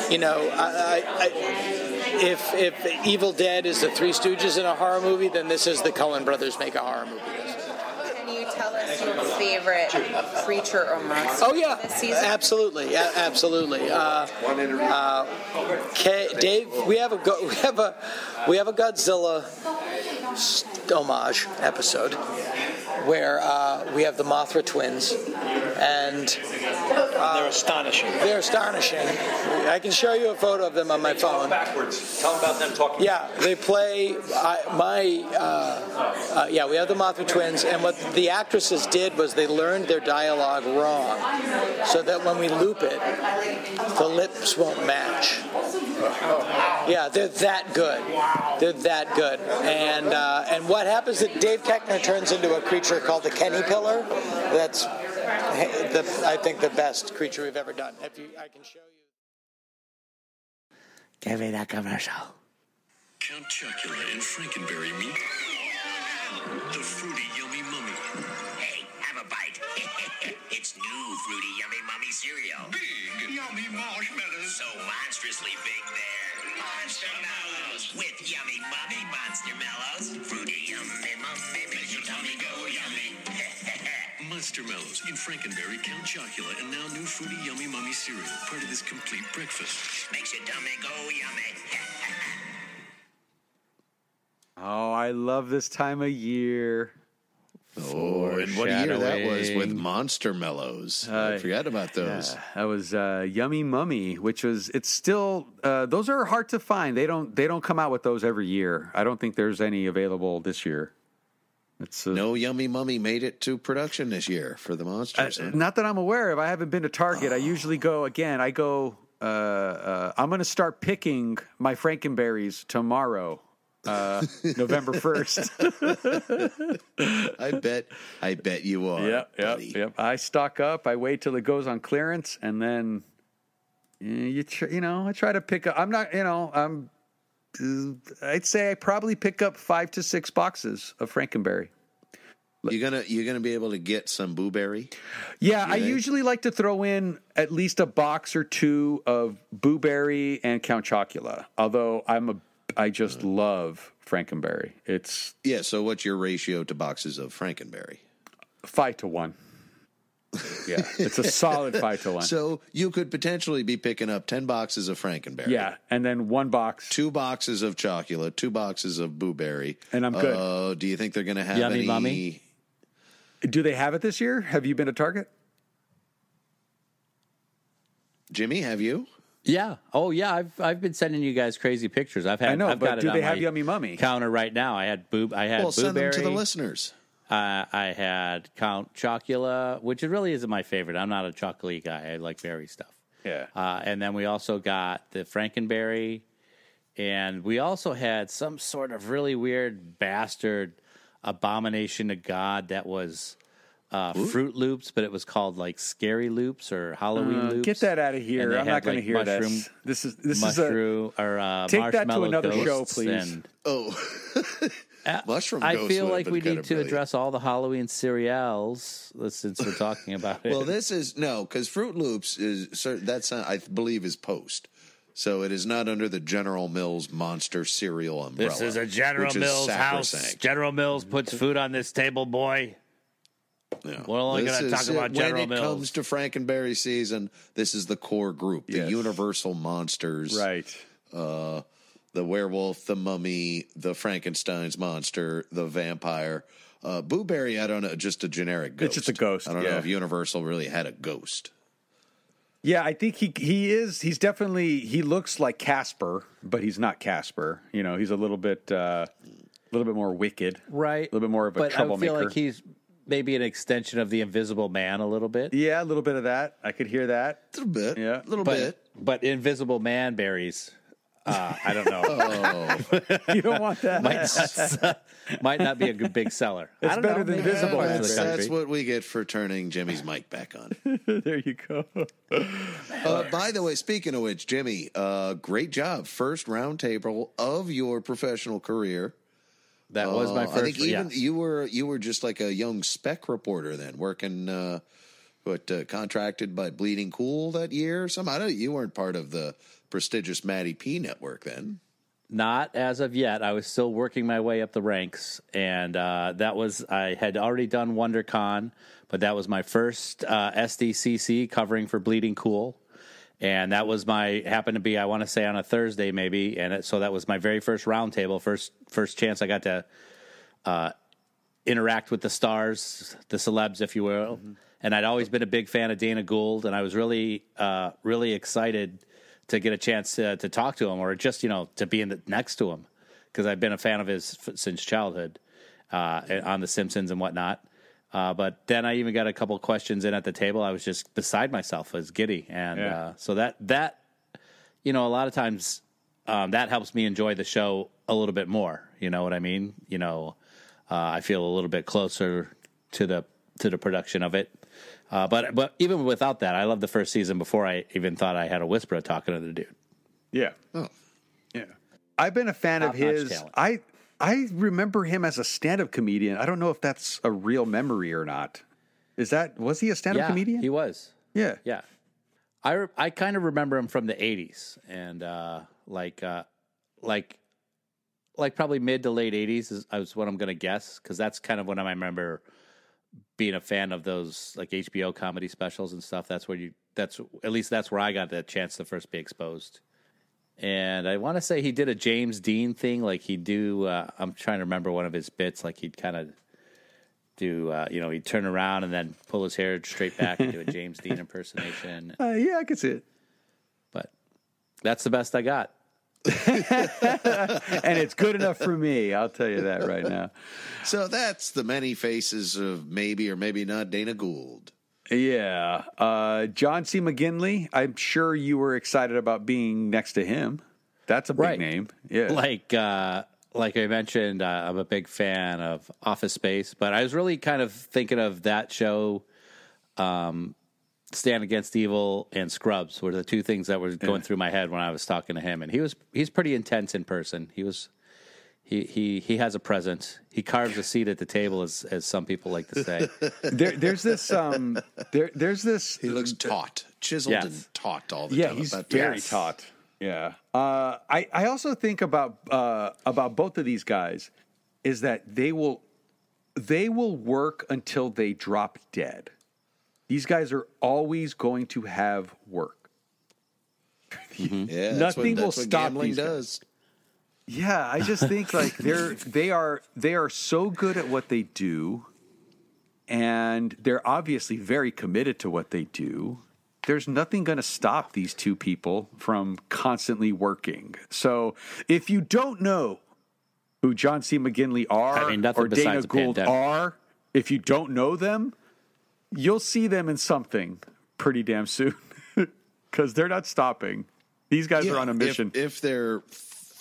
you know I, I, I if if Evil Dead is the Three Stooges in a horror movie, then this is the Coen Brothers make a horror movie. Can you tell us your favorite creature or monster Oh yeah, this season? absolutely, yeah, absolutely. Uh, uh, K- Dave, we have a go- we have a we have a Godzilla. homage episode where uh, we have the Mothra twins, and uh, They're astonishing. they're astonishing. I can show you a photo of them on my phone. Backwards. Tell them about them talking. Yeah, they play I, my. Uh, uh, yeah, we have the Mothra twins, and what the actresses did was they learned their dialogue wrong, so that when we loop it, the lips won't match. Yeah, they're that good. They're that good. And uh, and what happens is Dave Keckner turns into a creature called the Kenny Pillar. That's the, I think the best creature we've ever done. If you, I can show you. Give me that commercial. Count Chocula and Frankenberry meet the fruity yummy it's new fruity yummy mummy cereal. Big yummy marshmallows. So monstrously big there. Monster Mellows with yummy mummy monster mellows. Fruity yummy mummy makes your tummy go yummy. Monster Mellows in Frankenberry, Count Chocula, and now new fruity yummy mummy cereal. Part of this complete breakfast. makes your tummy go yummy. Oh, I love this time of year. Oh, and what year that was with Monster Mellows. Uh, I forgot about those. Yeah, that was uh, Yummy Mummy, which was it's still uh, those are hard to find. They don't they don't come out with those every year. I don't think there's any available this year. It's uh, No Yummy Mummy made it to production this year for the monsters. Huh? not that I'm aware of. I haven't been to Target. I usually go again. I go. Uh, uh, I'm going to start picking my Frankenberries tomorrow, uh, November first. I bet. I bet you are. Yep, yep, buddy. yep. I stock up. I wait till it goes on clearance, and then eh, you tr- you know I try to pick up. I'm not you know I'm. uh, I'd say I probably pick up five to six boxes of Frankenberry. You're gonna you're gonna be able to get some Booberry. Yeah, I usually like to throw in at least a box or two of Booberry and Count Chocula. Although I'm a, I just love Frankenberry. It's Yeah. So what's your ratio to boxes of Frankenberry? five to one. Yeah, it's a solid five to one. So you could potentially be picking up ten boxes of Frankenberry. yeah, and then one box. Two boxes of chocolate, two boxes of Booberry, And I'm good. Uh, do you think they're going to have Yummy any? Mummy? Do they have it this year? Have you been to Target? Jimmy, have you? Yeah. Oh, yeah. I've I've been sending you guys crazy pictures. I've had. I know, I've but got do on they have Yummy Mummy? counter right now? I had boob. I had Well, send them to the listeners. Uh, I had Count Chocula, which it really isn't my favorite. I'm not a chocolate guy. I like berry stuff. Yeah. Uh, and then we also got the Frankenberry, and we also had some sort of really weird bastard abomination to God that was uh, Froot Loops, but it was called like Scary Loops or Halloween Uh, Loops. get that out of here. I'm had, not going like, to hear mushroom, this. This is this is a or uh, Take that to another show, please. and- Oh, mushroom. I feel like we need to brilliant. address all the Halloween cereals uh, since we're talking about it. Well, this is no because Froot Loops is that's not, I believe is post. So it is not under the General Mills monster cereal umbrella. This is a General which is Mills house. General Mills puts food on this table, boy. Yeah. We're only This going to talk is- about General when it Mills. comes to Frankenberry season. This is the core group, the Yes. Universal monsters, right. Uh, the werewolf, the mummy, the Frankenstein's monster, the vampire. Uh, Booberry, I don't know, just a generic ghost. It's just a ghost, I don't know if Universal really had a ghost. Yeah, I think he he is. He's definitely he looks like Casper, but he's not Casper. You know, he's a little bit uh, a little bit more wicked, right? A little bit more of a but I troublemaker. feel like he's maybe an extension of the Invisible Man a little bit. yeah, a little bit of that. I could hear that. A little bit. Yeah, a little but, bit. But Invisible Man berries. Uh, I don't know. Oh, you don't want that. might, not, might not be a good big seller. I It's don't better know, than maybe Visible parts Man of the that's, that's what we get for turning Jimmy's mic back on. there you go. Uh, by the way, speaking of which, Jimmy, uh, great job. First round table of your professional career. That was my first. I think even yes. you were you were just like a young spec reporter then, working uh, what uh, contracted by Bleeding Cool that year. or Some I don't. You weren't part of the prestigious Matty P network then. Not as of yet. I was still working my way up the ranks, and uh, that was I had already done WonderCon, but that was my first uh, SDCC covering for Bleeding Cool, and that was my happened to be I want to say on a Thursday maybe, and it, so that was my very first roundtable, first first chance I got to uh, interact with the stars, the celebs, if you will. And I'd always been a big fan of Dana Gould, and I was really, uh, really excited to get a chance to, to talk to him, or just you know to be in the, next to him, because I've been a fan of his f- since childhood uh, on The Simpsons and whatnot. Uh, but then I even got a couple questions in at the table. I was just beside myself, I was giddy, and Yeah. uh, so that that you know a lot of times um, that helps me enjoy the show a little bit more. You know what I mean? You know, uh, I feel a little bit closer to the to the production of it. Uh, but but even without that, I loved the first season before I even thought I had a whisper of talking to the dude. Yeah. Oh. Yeah. I've been a fan of Top-notch his. talent. I I remember him as a stand-up comedian. I don't know if that's a real memory or not. Is that was he a stand-up yeah, comedian? He was. Yeah. Yeah. I re- I kind of remember him from the '80s and uh, like uh, like like probably mid to late '80s is, is what I'm going to guess because that's kind of when I remember being a fan of those like HBO comedy specials and stuff. That's where you that's at least that's where I got the chance to first be exposed. And I want to say he did a James Dean thing, like he'd do. Uh, I'm trying to remember one of his bits, like he'd kind of do, uh, you know, he'd turn around and then pull his hair straight back and do a James Dean impersonation. Uh, yeah, I could see it. But that's the best I got. and it's good enough for me. I'll tell you that right now. So that's the many faces of maybe or maybe not Dana Gould. Yeah. Uh, John C. McGinley, I'm sure you were excited about being next to him. That's a big Right. name. Yeah. Like, uh, like I mentioned, uh, I'm a big fan of Office Space, but I was really kind of thinking of that show, um, Stan Against Evil and Scrubs were the two things that were going through my head when I was talking to him. And he was he's pretty intense in person. He was he he he has a presence. He carves a seat at the table, as as some people like to say. there, there's this. Um, there, there's this. He looks taut, chiseled Yes. and taut all the yeah, time. he's About very yes. taut. Yeah. Uh, I I also think about uh, about both of these guys is that they will they will work until they drop dead. These guys are always going to have work. Yeah, that's Nothing what, will what stop gambling these guys. does. Yeah, I just think like they're they are they are so good at what they do, and they're obviously very committed to what they do. There's nothing going to stop these two people from constantly working. So if you don't know who John C. McGinley are I mean, or Dana Gould pandemic. are, if you don't know them, you'll see them in something pretty damn soon because they're not stopping. These guys are on a if- mission. If, their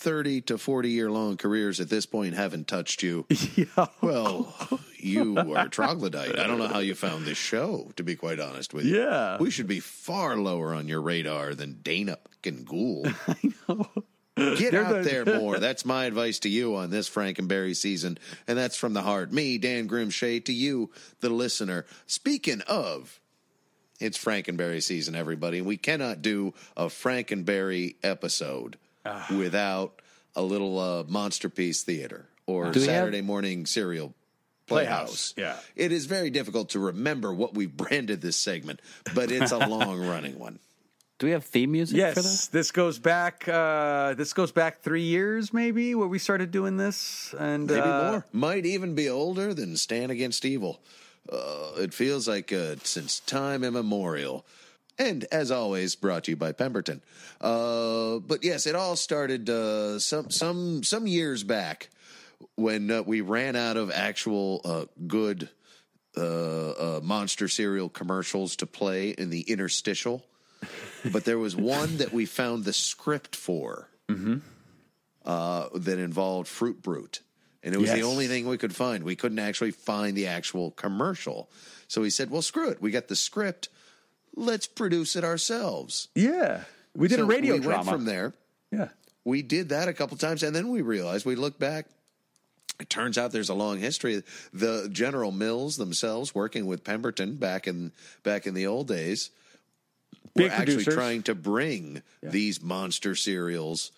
30 to 40 year long careers at this point haven't touched you, yeah. well, you are a troglodyte. I don't know how you found this show, to be quite honest with you. Yeah. We should be far lower on your radar than Dana and Gould. I know. Get They're out the- there more. That's my advice to you on this Frankenberry season. And that's from the heart. Me, Dan Grim Shea, to you, the listener. Speaking of it's Frankenberry season, everybody. And we cannot do a Frankenberry episode. Without a little uh, Monster Piece Theater or Do we have- Saturday morning cereal Playhouse. Playhouse, yeah. It is very difficult to remember what we branded this segment, but it's a long running one. Do we have theme music for this? Yes, this goes back. Uh, this goes back three years, maybe, where we started doing this, and Maybe uh, more. Might even be older than Stan Against Evil. Uh, it feels like uh, since time immemorial. And as always, brought to you by Pemberton. Uh, but yes, it all started uh, some some some years back when uh, we ran out of actual uh, good uh, uh, monster cereal commercials to play in the interstitial. But there was one that we found the script for uh, that involved Fruit Brute. And it was Yes. the only thing we could find. We couldn't actually find the actual commercial. So we said, well, screw it. We got the script. Let's produce it ourselves. yeah, we did So a radio we drama Went from there. Yeah, We did that a couple times. And then we realized, we looked back. It turns out there's a long history. The General Mills themselves, working with Pemberton back in back in the old days, Big were actually trying to bring these monster cereals,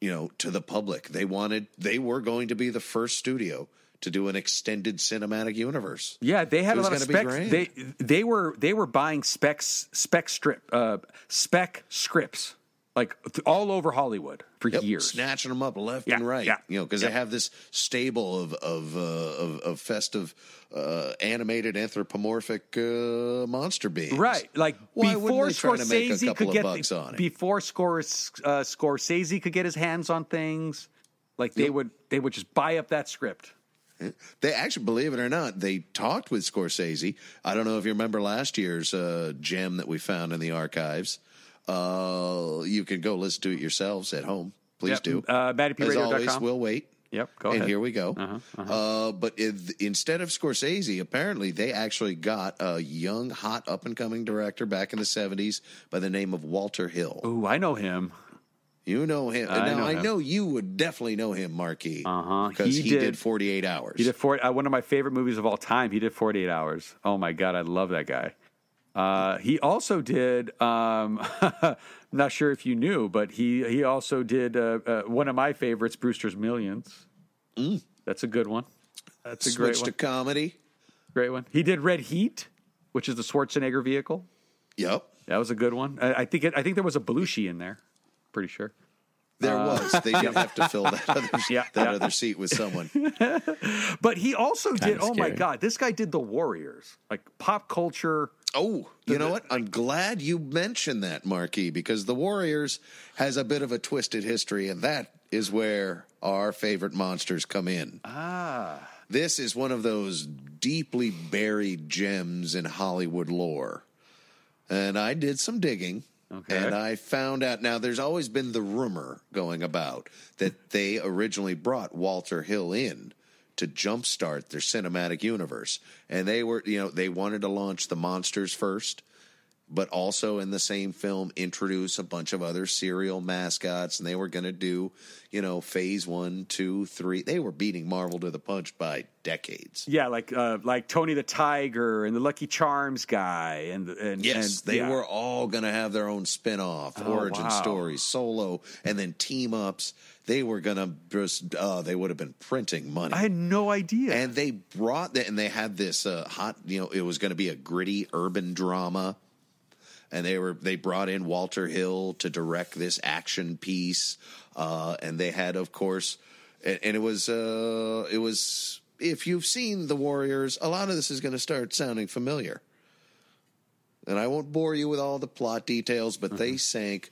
you know, to the public. They wanted, they were going to be the first studio to do an extended cinematic universe. yeah. They had It a lot of specs. They they were they were buying specs spec strip uh, spec scripts like th- all over Hollywood for Yep, years. snatching them up left Yeah, and right. yeah, You know, because yep. they have this stable of of uh, of, of festive uh, animated anthropomorphic uh, monster beings. Right, like Why before they try to make a Scorsese could get bucks on it? before Scors, uh, Scorsese could get his hands on things, like they would they would just buy up that script. They actually, believe it or not, they talked with Scorsese. I don't know if you remember last year's uh, gem that we found in the archives. Uh, you can go listen to it yourselves at home. Please Yep, do. uh. As always, we'll wait. Yep, go and ahead. And here we go. Uh-huh, uh-huh. Uh, but if, instead of Scorsese, apparently they actually got a young, hot, up and coming director back in the '70s by the name of Walter Hill. Ooh, I know him. You know him. I now know I him. know you would definitely know him, Marke. Uh huh. Because He he, did- did 48 hours. He did four, uh, one of my favorite movies of all time. He did 48 Hours. Oh my god, I love that guy. Uh, he also did. Um, not sure if you knew, but he he also did uh, uh, one of my favorites, Brewster's Millions. That's a good one. That's a Mm. Great to comedy. Great one. He did Red Heat, which is the Schwarzenegger vehicle. Yep, that was a good one. I, I think it, I think there was a Belushi in there. Pretty sure. There Uh, was. They did have to fill that other, Yeah, that yeah. other seat with someone. But he also Kinda did. Oh my god, this guy did the Warriors, like pop culture. Oh, you know what? I'm glad you mentioned that, Marke, because the Warriors has a bit of a twisted history, and that is where our favorite monsters come in. Ah. This is one of those deeply buried gems in Hollywood lore. And I did some digging. Okay. And I found out now there's always been the rumor going about that they originally brought Walter Hill in to jumpstart their cinematic universe. And they were, you know, they wanted to launch the monsters first, but also in the same film introduce a bunch of other cereal mascots. And they were going to do, you know, phase one, two, three. They were beating Marvel to the punch by decades. Yeah, like uh, like Tony the Tiger and the Lucky Charms guy, and and Yes, and, they yeah. were all going to have their own spin-off, Oh, origin wow. stories, solo, and then team ups. They were going to just, uh, they would have been printing money. I had no idea. And they brought that, and they had this uh, hot, you know, it was going to be a gritty urban drama. And they were they brought in Walter Hill to direct this action piece, uh, and they had, of course, and, and it was uh, it was if you've seen the Warriors, a lot of this is going to start sounding familiar. And I won't bore you with all the plot details, but they sank,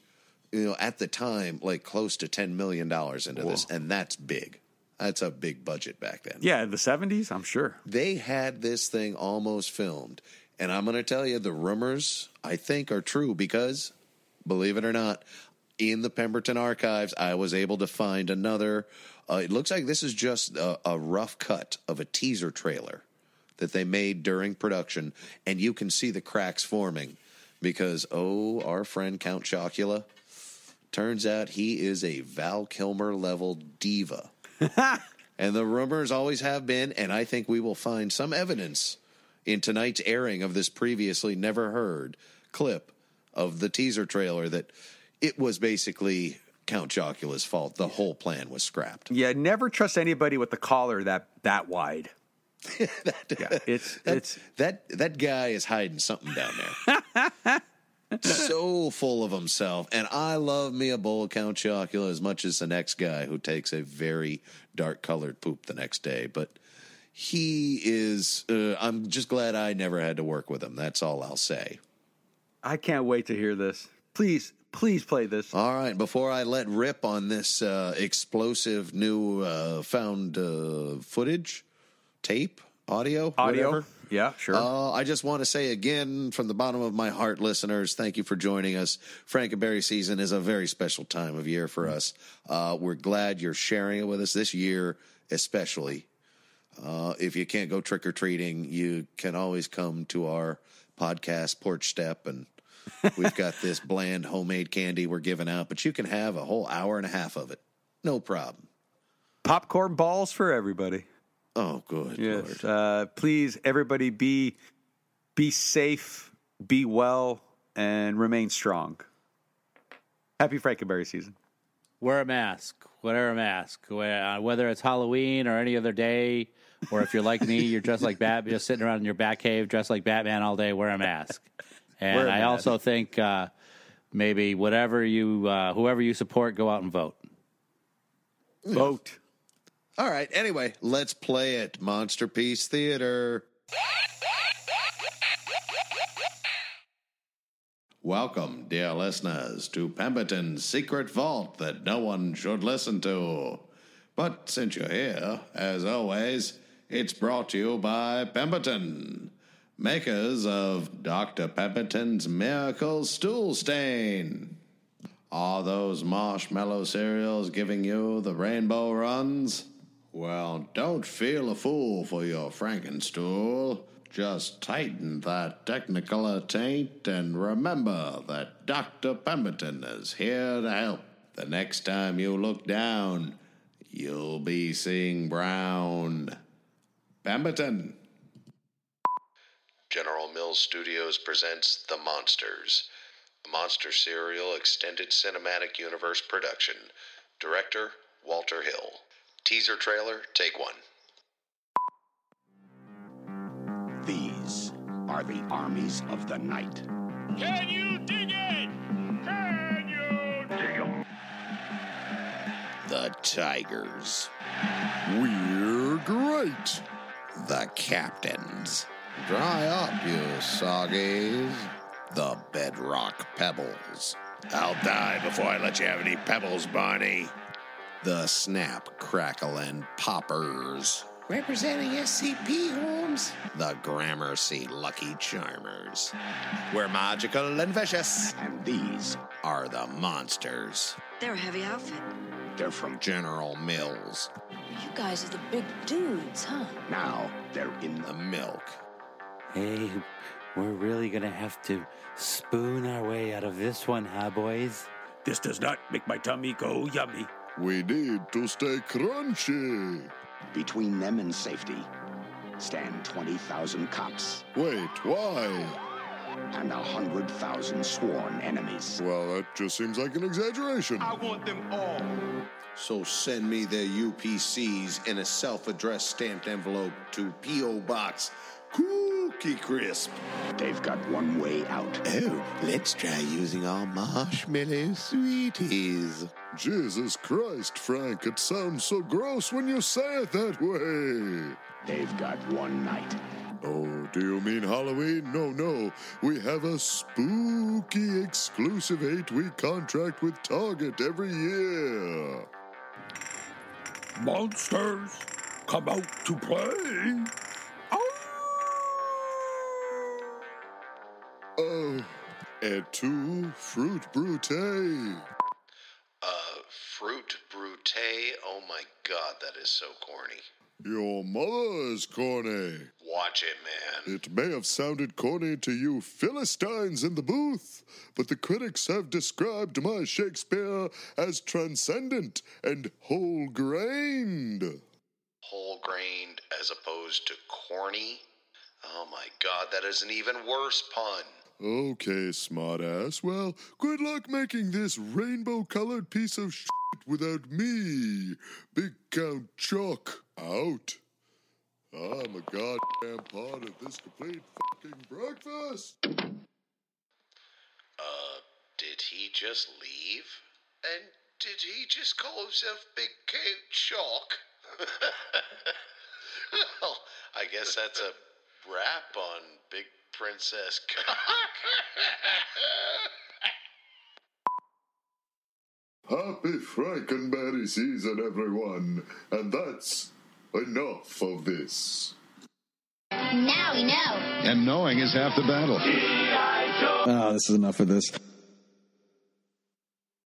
you know, at the time like close to ten million dollars into this, and that's big. That's a big budget back then. yeah, the seventies. I'm sure. They had this thing almost filmed. And I'm going to tell you, the rumors, I think, are true because, believe it or not, in the Pemberton archives, I was able to find another. Uh, it looks like this is just a, a rough cut of a teaser trailer that they made during production. And you can see the cracks forming because, oh, our friend Count Chocula, turns out he is a Val Kilmer level diva. And the rumors always have been, and I think we will find some evidence in tonight's airing of this previously never heard clip of the teaser trailer that it was basically Count Chocula's fault. The whole plan was scrapped. Yeah, never trust anybody with the collar that that wide. yeah, it's That, it's that that guy is hiding something down there. so full of himself, and I love me a bowl of Count Chocula as much as the next guy who takes a very dark colored poop the next day. But he is. Uh, I'm just glad I never had to work with him. That's all I'll say. I can't wait to hear this. Please, please play this. All right, before I let rip on this uh, explosive new uh, found uh, footage, tape, audio, Audio. whatever. Yeah, sure. Uh, I just want to say again, from the bottom of my heart, listeners, thank you for joining us. Frankenberry season is a very special time of year for us. Uh, we're glad you're sharing it with us this year, especially. Uh, if you can't go trick or treating, you can always come to our podcast porch step, and we've got this bland homemade candy we're giving out. But you can have a whole hour and a half of it, no problem. Popcorn balls for everybody. Oh, good. Yes. Uh, please, everybody, be be safe, be well, and remain strong. Happy Frankenberry season. Wear a mask. Wear a mask. Uh, Whether it's Halloween or any other day, or if you're like me, you're dressed like Batman, just sitting around in your bat cave, dressed like Batman all day. Wear a mask. And Wear a I mask. also think uh, maybe whatever you, uh, whoever you support, go out and vote. Vote. All right. Anyway, let's play it. Monster Piece Theater. Welcome, dear listeners, to Pemberton's secret vault that no one should listen to. But since you're here, as always, it's brought to you by Pemberton, makers of Dr. Pemberton's Miracle Stool Stain. Are those marshmallow cereals giving you the rainbow runs? Well, don't feel a fool for your Frankenstool. Just tighten that technicolor taint and remember that Dr. Pemberton is here to help. The next time you look down, you'll be seeing brown. Pemberton. General Mills Studios presents The Monsters, a Monster Serial Extended Cinematic Universe production. Director Walter Hill. Teaser trailer, take one. These are the armies of the night. Can you dig it? Can you dig 'em? The Tigers. We're great. The Captains. Dry up, you soggies. The Bedrock Pebbles. I'll die before I let you have any pebbles, Barney. The Snap, Crackle, and Poppers. Representing SCP Holmes. The Gramercy Lucky Charmers. We're magical and vicious. And these Are the monsters. They're a heavy outfit. They're from General Mills. You guys are the big dudes, huh? now. They're in The milk. Hey, we're really going to have to spoon our way out of this one, huh, boys? This does not make my tummy go yummy. We need to stay crunchy. between them and safety. Stand 20,000 cops Wait, why? And a 100,000 sworn enemies. Well, that just seems like an exaggeration. I want them all. So send me their UPCs in a self addressed stamped envelope to P.O. Box Cookie Crisp. They've got one way out. Oh, let's try using our marshmallow sweeties. Jesus Christ, Frank, it sounds so gross when you say it that way. They've got one night. Oh, do you mean Halloween? No, no. We have a spooky exclusive eight week contract with Target every year. Monsters, come out to play. Oh, et tu, fruit brute. Uh, fruit brute. Oh my god, that is so corny. Your mother is corny. Watch it, man. It may have sounded corny to you Philistines in the booth, but the critics have described my Shakespeare as transcendent and whole grained. Whole grained as opposed to corny? Oh my god, that is an even worse pun. Okay, smartass. Well, good luck making this rainbow colored piece of shit without me, Big Count Chuck. Out. I'm a goddamn part of this complete fucking breakfast. Uh, did he just leave? And did he just call himself Big Count Chuck? well, I guess that's a wrap on Big Princess Cock. Happy Frankenberry season, everyone. And that's enough of this. Now we know. And knowing is half the battle. Oh, this is enough of this.